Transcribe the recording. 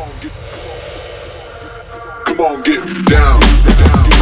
Come on, get, come on, get, come on, get down, down.